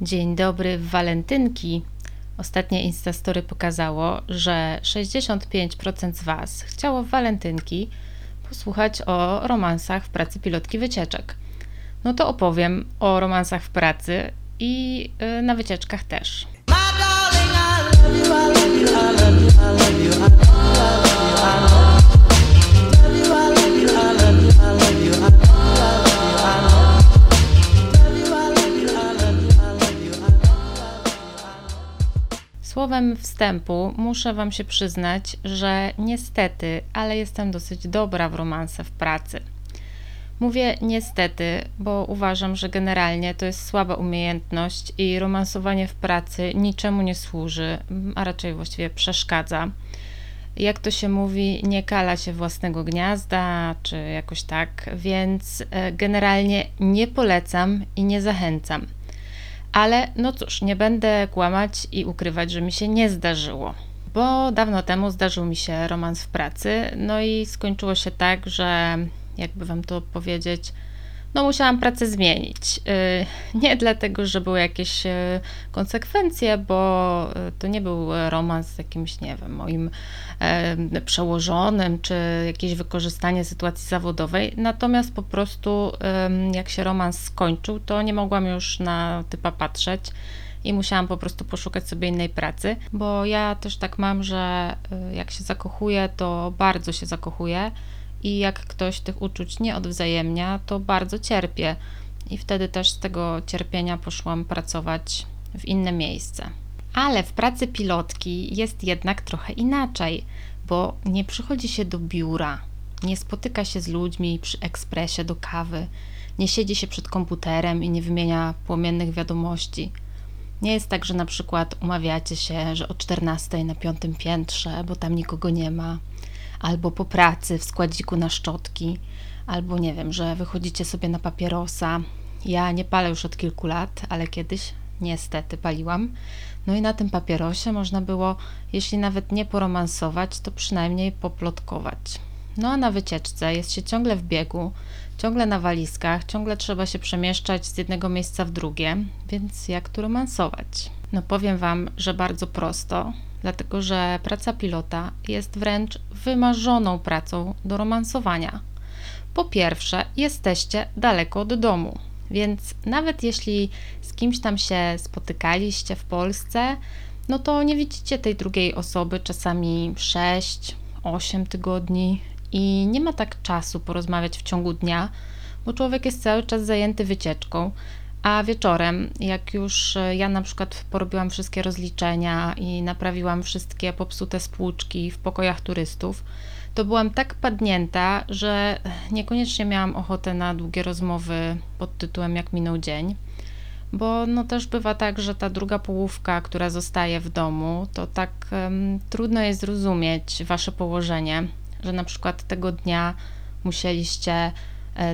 Dzień dobry, walentynki. Ostatnie Instastory pokazało, że 65% z Was chciało w walentynki posłuchać o romansach w pracy pilotki wycieczek. No to opowiem o romansach w pracy i yy, na wycieczkach też. Słowem wstępu muszę Wam się przyznać, że niestety, ale jestem dosyć dobra w romanse w pracy. Mówię niestety, bo uważam, że generalnie to jest słaba umiejętność i romansowanie w pracy niczemu nie służy, a raczej właściwie przeszkadza. Jak to się mówi, nie kala się własnego gniazda, czy jakoś tak, więc e, generalnie nie polecam i nie zachęcam. Ale no cóż, nie będę kłamać i ukrywać, że mi się nie zdarzyło. Bo dawno temu zdarzył mi się romans w pracy, no i skończyło się tak, że jakby wam to powiedzieć, no musiałam pracę zmienić. Y, nie dlatego, że były jakieś y, konsekwencje, bo y, to nie był romans z jakimś, nie wiem, moim przełożonym, czy jakieś wykorzystanie sytuacji zawodowej. Natomiast po prostu, jak się romans skończył, to nie mogłam już na typa patrzeć i musiałam po prostu poszukać sobie innej pracy, bo ja też tak mam, że jak się zakochuję, to bardzo się zakochuję i jak ktoś tych uczuć nie odwzajemnia, to bardzo cierpię. I wtedy też z tego cierpienia poszłam pracować w inne miejsce. Ale w pracy pilotki jest jednak trochę inaczej, bo nie przychodzi się do biura, nie spotyka się z ludźmi przy ekspresie do kawy, nie siedzi się przed komputerem i nie wymienia płomiennych wiadomości. Nie jest tak, że na przykład umawiacie się, że o 14 na piątym piętrze, bo tam nikogo nie ma, albo po pracy w składziku na szczotki, albo nie wiem, że wychodzicie sobie na papierosa. Ja nie palę już od kilku lat, ale kiedyś niestety paliłam. No i na tym papierosie można było, jeśli nawet nie poromansować, to przynajmniej poplotkować. No a na wycieczce jest się ciągle w biegu, ciągle na walizkach, ciągle trzeba się przemieszczać z jednego miejsca w drugie, więc jak tu romansować? No powiem Wam, że bardzo prosto, dlatego że praca pilota jest wręcz wymarzoną pracą do romansowania. Po pierwsze, jesteście daleko od domu, więc nawet jeśli z kimś tam się spotykaliście w Polsce, no to nie widzicie tej drugiej osoby czasami 6, 8 tygodni i nie ma tak czasu porozmawiać w ciągu dnia, bo człowiek jest cały czas zajęty wycieczką, a wieczorem, jak już e, ja na przykład porobiłam wszystkie rozliczenia i naprawiłam wszystkie popsute spłuczki w pokojach turystów, to byłam tak padnięta, że niekoniecznie miałam ochotę na długie rozmowy pod tytułem Jak minął dzień. Bo no też bywa tak, że ta druga połówka, która zostaje w domu, to tak um, trudno jest zrozumieć wasze położenie, że na przykład tego dnia musieliście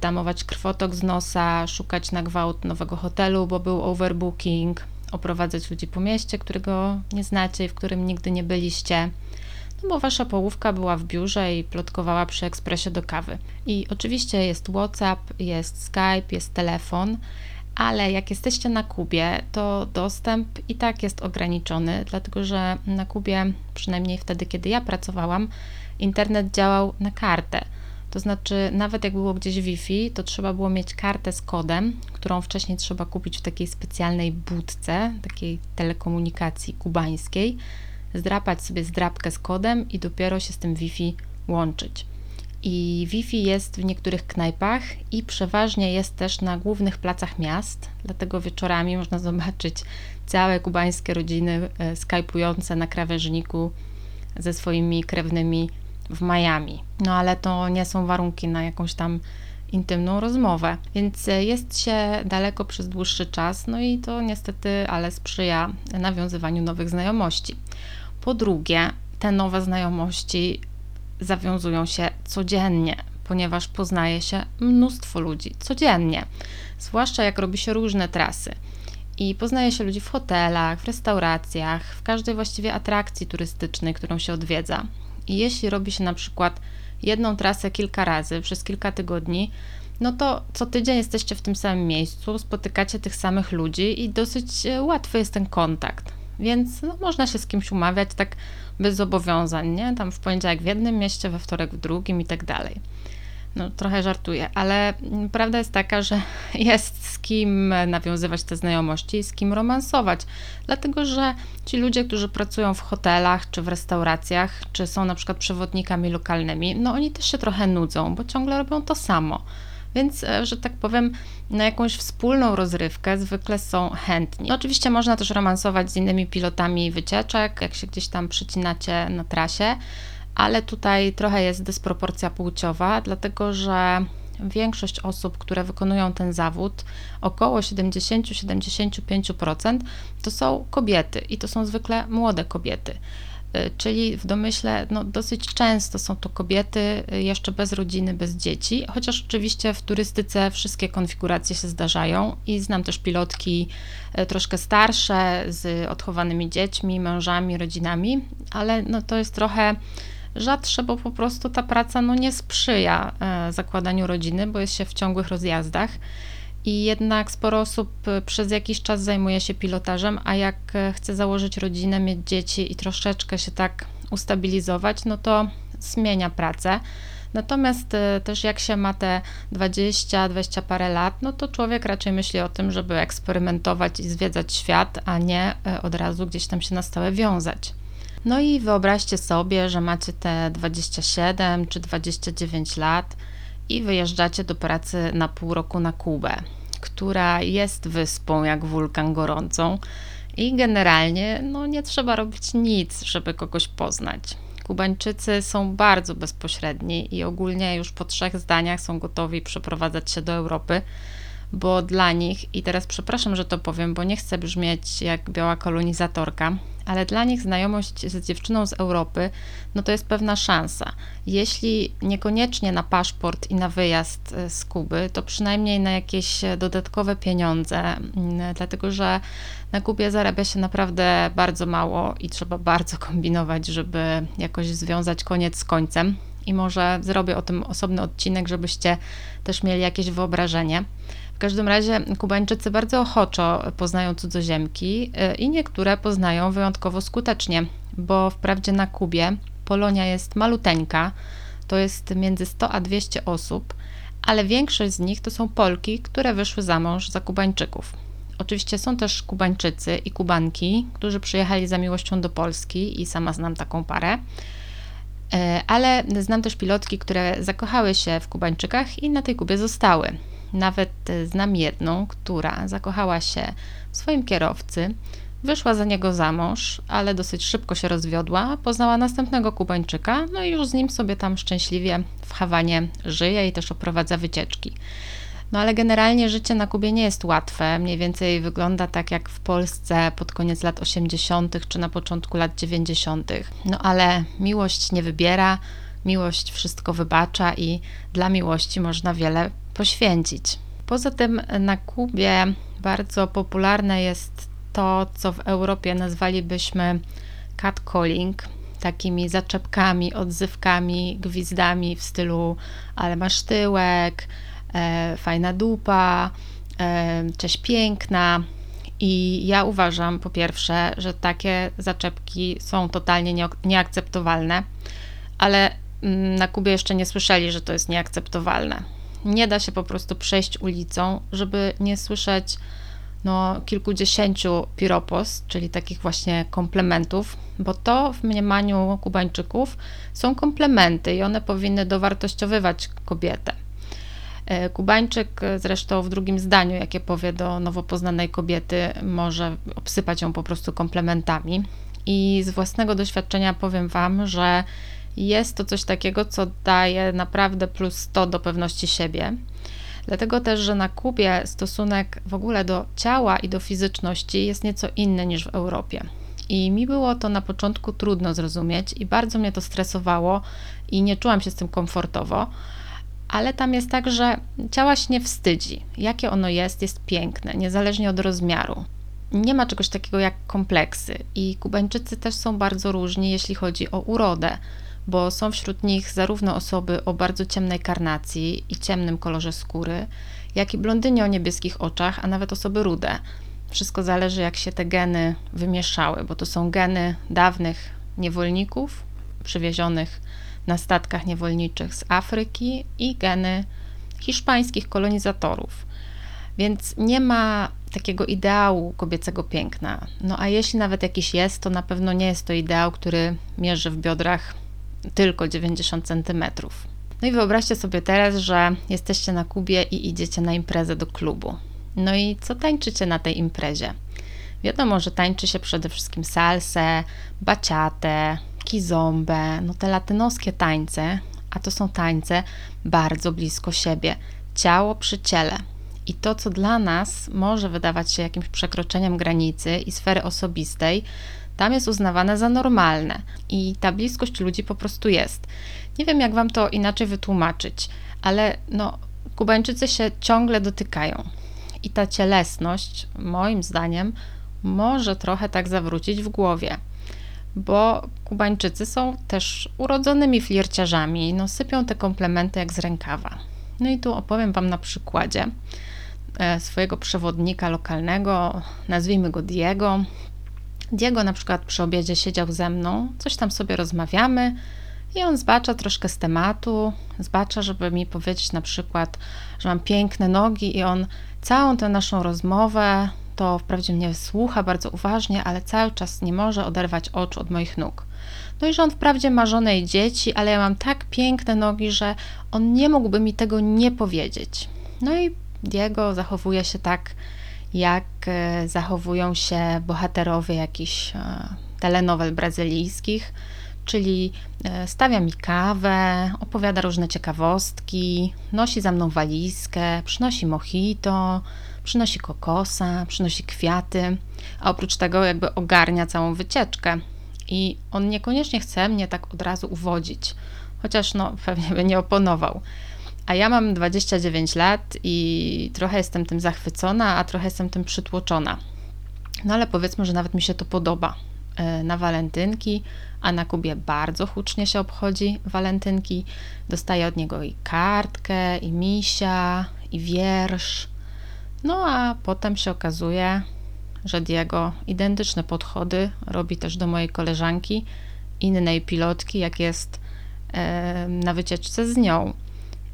tamować krwotok z nosa, szukać na gwałt nowego hotelu, bo był overbooking, oprowadzać ludzi po mieście, którego nie znacie i w którym nigdy nie byliście. No bo wasza połówka była w biurze i plotkowała przy ekspresie do kawy. I oczywiście jest WhatsApp, jest Skype, jest telefon, ale jak jesteście na Kubie, to dostęp i tak jest ograniczony, dlatego że na Kubie, przynajmniej wtedy, kiedy ja pracowałam, internet działał na kartę. To znaczy, nawet jak było gdzieś Wi-Fi, to trzeba było mieć kartę z kodem, którą wcześniej trzeba kupić w takiej specjalnej budce, takiej telekomunikacji kubańskiej, zdrapać sobie zdrapkę z kodem i dopiero się z tym Wi-Fi łączyć. I Wi-Fi jest w niektórych knajpach i przeważnie jest też na głównych placach miast, dlatego wieczorami można zobaczyć całe kubańskie rodziny e, skypujące na krawężniku ze swoimi krewnymi w Miami. No ale to nie są warunki na jakąś tam intymną rozmowę, więc jest się daleko przez dłuższy czas, no i to niestety, ale sprzyja nawiązywaniu nowych znajomości. Po drugie, te nowe znajomości zawiązują się codziennie, ponieważ poznaje się mnóstwo ludzi codziennie, zwłaszcza jak robi się różne trasy. I poznaje się ludzi w hotelach, w restauracjach, w każdej właściwie atrakcji turystycznej, którą się odwiedza. I jeśli robi się na przykład jedną trasę kilka razy przez kilka tygodni, no to co tydzień jesteście w tym samym miejscu, spotykacie tych samych ludzi i dosyć e, łatwy jest ten kontakt. Więc no, można się z kimś umawiać tak bez zobowiązań, nie? Tam w poniedziałek w jednym mieście, we wtorek w drugim i tak dalej. No, trochę żartuję, ale prawda jest taka, że jest z kim nawiązywać te znajomości, z kim romansować. Dlatego, że ci ludzie, którzy pracują w hotelach czy w restauracjach, czy są na przykład przewodnikami lokalnymi, no oni też się trochę nudzą, bo ciągle robią to samo. Więc, e, że tak powiem, na jakąś wspólną rozrywkę zwykle są chętni. No, oczywiście można też romansować z innymi pilotami wycieczek, jak się gdzieś tam przycinacie na trasie, ale tutaj trochę jest dysproporcja płciowa, dlatego że większość osób, które wykonują ten zawód, około 70-75%, to są kobiety i to są zwykle młode kobiety. Y, czyli w domyśle no, dosyć często są to kobiety y, jeszcze bez rodziny, bez dzieci, chociaż oczywiście w turystyce wszystkie konfiguracje się zdarzają i znam też pilotki y, troszkę starsze z odchowanymi dziećmi, mężami, rodzinami, ale no, to jest trochę rzadsze, bo po prostu ta praca no, nie sprzyja zakładaniu rodziny, bo jest się w ciągłych rozjazdach. I jednak sporo osób y, przez jakiś czas zajmuje się pilotażem, a jak y, chce założyć rodzinę, mieć dzieci i troszeczkę się tak ustabilizować, no to zmienia pracę. Natomiast też jak się ma te 20, 20 parę lat, no to człowiek raczej myśli o tym, żeby eksperymentować i zwiedzać świat, a nie od razu gdzieś tam się na stałe wiązać. No i wyobraźcie sobie, że macie te 27 czy 29 lat i wyjeżdżacie do pracy na pół roku na Kubę, która jest wyspą jak wulkan gorącą i generalnie no, nie trzeba robić nic, żeby kogoś poznać. Kubańczycy są bardzo bezpośredni i ogólnie już po trzech zdaniach są gotowi przeprowadzać się do Europy, bo dla nich, i teraz przepraszam, że to powiem, bo nie chcę brzmieć jak biała kolonizatorka, ale dla nich znajomość z dziewczyną z Europy, no to jest pewna szansa. Jeśli niekoniecznie na paszport i na wyjazd e, z Kuby, to przynajmniej na jakieś dodatkowe pieniądze, mm, dlatego że na Kubie zarabia się naprawdę bardzo mało i trzeba bardzo kombinować, żeby jakoś związać koniec z końcem. I może zrobię o tym osobny odcinek, żebyście też mieli jakieś wyobrażenie. Każdym razie Kubańczycy bardzo ochoczo poznają cudzoziemki y, i niektóre poznają wyjątkowo skutecznie, bo wprawdzie na Kubie Polonia jest maluteńka, to jest między 100 a 200 osób, ale większość z nich to są Polki, które wyszły za mąż za Kubańczyków. Oczywiście są też Kubańczycy i Kubanki, którzy przyjechali za miłością do Polski i sama znam taką parę. Y, ale znam też pilotki, które zakochały się w Kubańczykach i na tej Kubie zostały. Nawet e, znam jedną, która zakochała się w swoim kierowcy, wyszła za niego za mąż, ale dosyć szybko się rozwiodła, poznała następnego Kubańczyka, no i już z nim sobie tam szczęśliwie w Hawanie żyje i też oprowadza wycieczki. No ale generalnie życie na Kubie nie jest łatwe. Mniej więcej wygląda tak jak w Polsce pod koniec lat 80. czy na początku lat 90. No ale miłość nie wybiera, miłość wszystko wybacza i dla miłości można wiele poświęcić. Poza tym na Kubie bardzo popularne jest to, co w Europie nazwalibyśmy catcalling, takimi zaczepkami, odzywkami, gwizdami w stylu ale masz tyłek, e, fajna dupa, e, cześć piękna. I ja uważam po pierwsze, że takie zaczepki są totalnie nie, nieakceptowalne, ale mm, na Kubie jeszcze nie słyszeli, że to jest nieakceptowalne nie da się po prostu przejść ulicą, żeby nie słyszeć no, kilkudziesięciu piropos, czyli takich właśnie komplementów, bo to w mniemaniu Kubańczyków są komplementy i one powinny dowartościowywać kobietę. E, Kubańczyk zresztą w drugim zdaniu, jakie powie do nowo poznanej kobiety, może obsypać ją po prostu komplementami. I z własnego doświadczenia powiem Wam, że jest to coś takiego, co daje naprawdę plus 100 do pewności siebie. Dlatego też, że na Kubie stosunek w ogóle do ciała i do fizyczności jest nieco inny niż w Europie. I mi było to na początku trudno zrozumieć i bardzo mnie to stresowało i nie czułam się z tym komfortowo. Ale tam jest tak, że ciała się nie wstydzi. Jakie ono jest, jest piękne, niezależnie od rozmiaru. Nie ma czegoś takiego jak kompleksy, i Kubańczycy też są bardzo różni, jeśli chodzi o urodę bo są wśród nich zarówno osoby o bardzo ciemnej karnacji i ciemnym kolorze skóry, jak i blondynie o niebieskich oczach, a nawet osoby rude. Wszystko zależy, jak się te geny wymieszały, bo to są geny dawnych niewolników przywiezionych na statkach niewolniczych z Afryki i geny hiszpańskich kolonizatorów. Więc nie ma takiego ideału kobiecego piękna. No a jeśli nawet jakiś jest, to na pewno nie jest to ideał, który mierzy w biodrach tylko 90 cm. No i wyobraźcie sobie teraz, że jesteście na Kubie i idziecie na imprezę do klubu. No i co tańczycie na tej imprezie? Wiadomo, że tańczy się przede wszystkim salsę, baciatę, kizombę, no te latynoskie tańce, a to są tańce bardzo blisko siebie, ciało przy ciele. I to, co dla nas może wydawać się jakimś przekroczeniem granicy i sfery osobistej, tam jest uznawane za normalne i ta bliskość ludzi po prostu jest. Nie wiem, jak wam to inaczej wytłumaczyć, ale no, Kubańczycy się ciągle dotykają. I ta cielesność, moim zdaniem, może trochę tak zawrócić w głowie, bo Kubańczycy są też urodzonymi flirciarzami, no sypią te komplementy jak z rękawa. No i tu opowiem Wam na przykładzie e, swojego przewodnika lokalnego, nazwijmy go Diego. Diego na przykład przy obiedzie siedział ze mną, coś tam sobie rozmawiamy i on zbacza troszkę z tematu, zbacza, żeby mi powiedzieć na przykład, że mam piękne nogi i on całą tę naszą rozmowę to wprawdzie mnie słucha bardzo uważnie, ale cały czas nie może oderwać oczu od moich nóg. No i że on wprawdzie ma żonę i dzieci, ale ja mam tak piękne nogi, że on nie mógłby mi tego nie powiedzieć. No i Diego zachowuje się tak, jak e, zachowują się bohaterowie jakichś e, telenowel brazylijskich, czyli e, stawia mi kawę, opowiada różne ciekawostki, nosi za mną walizkę, przynosi mojito, przynosi kokosa, przynosi kwiaty, a oprócz tego jakby ogarnia całą wycieczkę. I on niekoniecznie chce mnie tak od razu uwodzić, chociaż no pewnie by nie oponował. A ja mam 29 lat i trochę jestem tym zachwycona, a trochę jestem tym przytłoczona. No ale powiedzmy, że nawet mi się to podoba. E, na walentynki, a na Kubie bardzo hucznie się obchodzi walentynki. Dostaję od niego i kartkę, i misia, i wiersz. No a potem się okazuje, że Diego identyczne podchody robi też do mojej koleżanki, innej pilotki, jak jest e, na wycieczce z nią.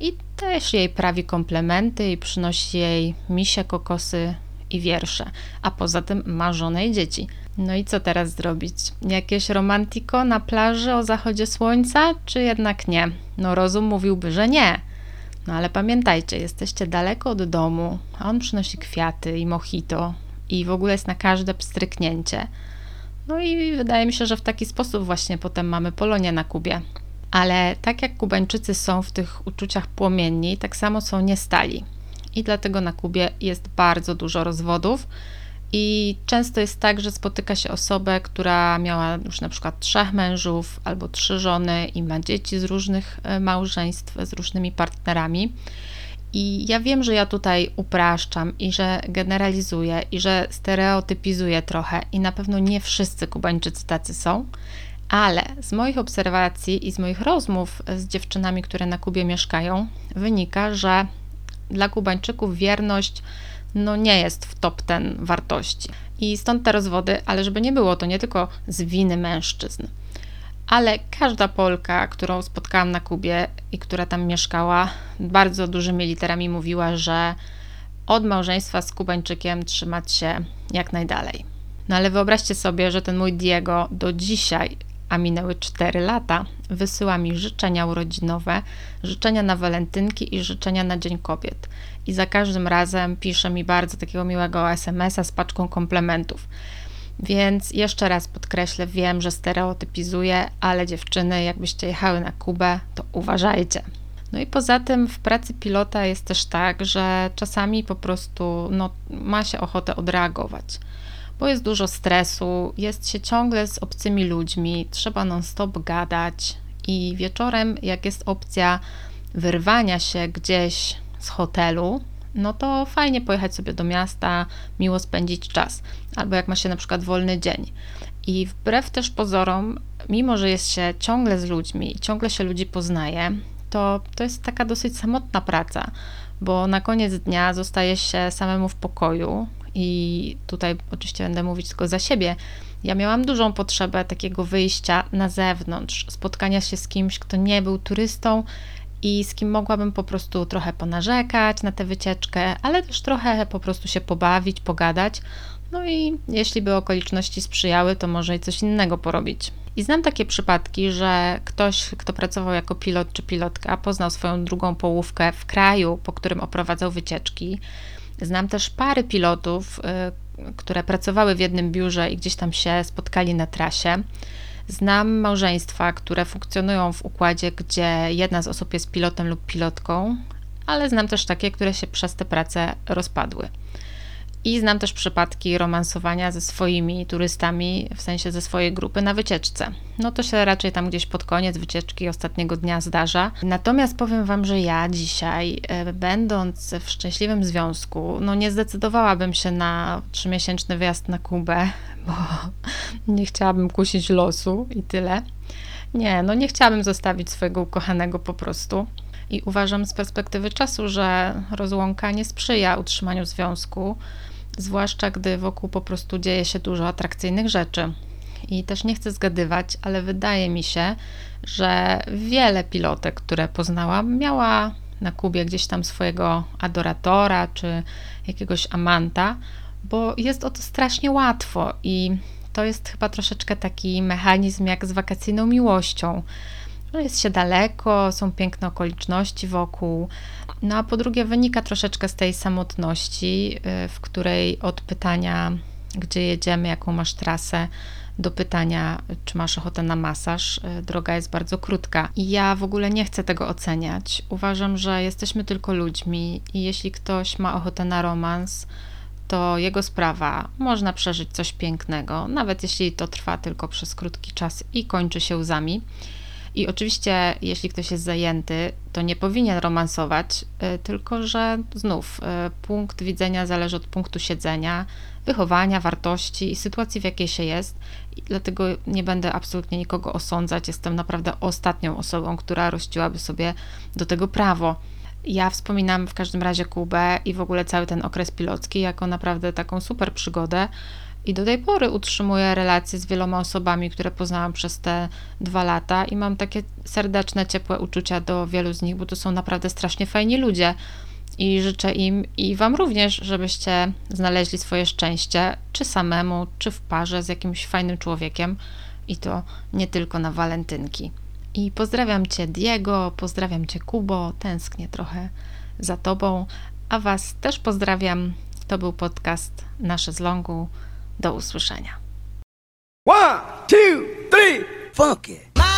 I też jej prawi komplementy i przynosi jej misie, kokosy i wiersze. A poza tym ma żonę i dzieci. No i co teraz zrobić? Jakieś romantiko na plaży o zachodzie słońca, czy jednak nie? No rozum mówiłby, że nie. No ale pamiętajcie, jesteście daleko od domu, a on przynosi kwiaty i mojito i w ogóle jest na każde pstryknięcie. No i wydaje mi się, że w taki sposób właśnie potem mamy Polonię na Kubie. Ale tak jak Kubańczycy są w tych uczuciach płomienni, tak samo są niestali. I dlatego na Kubie jest bardzo dużo rozwodów, i często jest tak, że spotyka się osobę, która miała już na przykład trzech mężów albo trzy żony i ma dzieci z różnych e, małżeństw, z różnymi partnerami. I ja wiem, że ja tutaj upraszczam i że generalizuję i że stereotypizuję trochę, i na pewno nie wszyscy Kubańczycy tacy są, ale z moich obserwacji i z moich rozmów z dziewczynami, które na Kubie mieszkają, wynika, że dla Kubańczyków wierność no nie jest w top ten wartości. I stąd te rozwody, ale żeby nie było, to nie tylko z winy mężczyzn. Ale każda Polka, którą spotkałam na Kubie i która tam mieszkała, bardzo dużymi literami mówiła, że od małżeństwa z Kubańczykiem trzymać się jak najdalej. No ale wyobraźcie sobie, że ten mój Diego do dzisiaj a minęły 4 lata, wysyła mi życzenia urodzinowe, życzenia na walentynki i życzenia na Dzień Kobiet. I za każdym razem pisze mi bardzo takiego miłego SMS-a z paczką komplementów. Więc jeszcze raz podkreślę, wiem, że stereotypizuję, ale dziewczyny, jakbyście jechały na Kubę, to uważajcie. No i poza tym w pracy pilota jest też tak, że czasami po prostu no, ma się ochotę odreagować bo jest dużo stresu, jest się ciągle z obcymi ludźmi, trzeba non-stop gadać i wieczorem, jak jest opcja wyrwania się gdzieś z hotelu, no to fajnie pojechać sobie do miasta, miło spędzić czas, albo jak ma się na przykład wolny dzień. I wbrew też pozorom, mimo że jest się ciągle z ludźmi, ciągle się ludzi poznaje, to to jest taka dosyć samotna praca, bo na koniec dnia zostaje się samemu w pokoju i tutaj oczywiście będę mówić tylko za siebie. Ja miałam dużą potrzebę takiego wyjścia na zewnątrz, spotkania się z kimś, kto nie był turystą i z kim mogłabym po prostu trochę ponarzekać na tę wycieczkę, ale też trochę po prostu się pobawić, pogadać. No i jeśli by okoliczności sprzyjały, to może i coś innego porobić. I znam takie przypadki, że ktoś, kto pracował jako pilot czy pilotka, poznał swoją drugą połówkę w kraju, po którym oprowadzał wycieczki. Znam też pary pilotów, y, które pracowały w jednym biurze i gdzieś tam się spotkali na trasie. Znam małżeństwa, które funkcjonują w układzie, gdzie jedna z osób jest pilotem lub pilotką, ale znam też takie, które się przez tę pracę rozpadły. I znam też przypadki romansowania ze swoimi turystami, w sensie ze swojej grupy na wycieczce. No to się raczej tam gdzieś pod koniec wycieczki ostatniego dnia zdarza. Natomiast powiem Wam, że ja dzisiaj, e, będąc w szczęśliwym związku, no nie zdecydowałabym się na trzymiesięczny wyjazd na Kubę, bo nie chciałabym kusić losu i tyle. Nie, no nie chciałabym zostawić swojego ukochanego po prostu. I uważam z perspektywy czasu, że rozłąka nie sprzyja utrzymaniu związku zwłaszcza gdy wokół po prostu dzieje się dużo atrakcyjnych rzeczy. I też nie chcę zgadywać, ale wydaje mi się, że wiele pilotek, które poznałam, miała na Kubie gdzieś tam swojego adoratora czy jakiegoś amanta, bo jest o to strasznie łatwo i to jest chyba troszeczkę taki mechanizm jak z wakacyjną miłością no jest się daleko, są piękne okoliczności wokół. No a po drugie, wynika troszeczkę z tej samotności, y, w której od pytania, gdzie jedziemy, jaką masz trasę, do pytania, czy masz ochotę na masaż, y, droga jest bardzo krótka. I ja w ogóle nie chcę tego oceniać. Uważam, że jesteśmy tylko ludźmi i jeśli ktoś ma ochotę na romans, to jego sprawa. Można przeżyć coś pięknego, nawet jeśli to trwa tylko przez krótki czas i kończy się łzami. I oczywiście, jeśli ktoś jest zajęty, to nie powinien romansować, y, tylko że znów y, punkt widzenia zależy od punktu siedzenia, wychowania, wartości i sytuacji, w jakiej się jest. I dlatego nie będę absolutnie nikogo osądzać. Jestem naprawdę ostatnią osobą, która rościłaby sobie do tego prawo. Ja wspominam w każdym razie Kubę i w ogóle cały ten okres pilocki jako naprawdę taką super przygodę i do tej pory utrzymuję relacje z wieloma osobami, które poznałam przez te dwa lata i mam takie serdeczne, ciepłe uczucia do wielu z nich, bo to są naprawdę strasznie fajni ludzie. I życzę im i Wam również, żebyście znaleźli swoje szczęście, czy samemu, czy w parze z jakimś fajnym człowiekiem, i to nie tylko na walentynki. I pozdrawiam Cię, Diego, pozdrawiam Cię, Kubo, tęsknię trochę za Tobą, a Was też pozdrawiam. To był podcast Nasze z Longu. Do usłyszenia. One, two, three, funky. My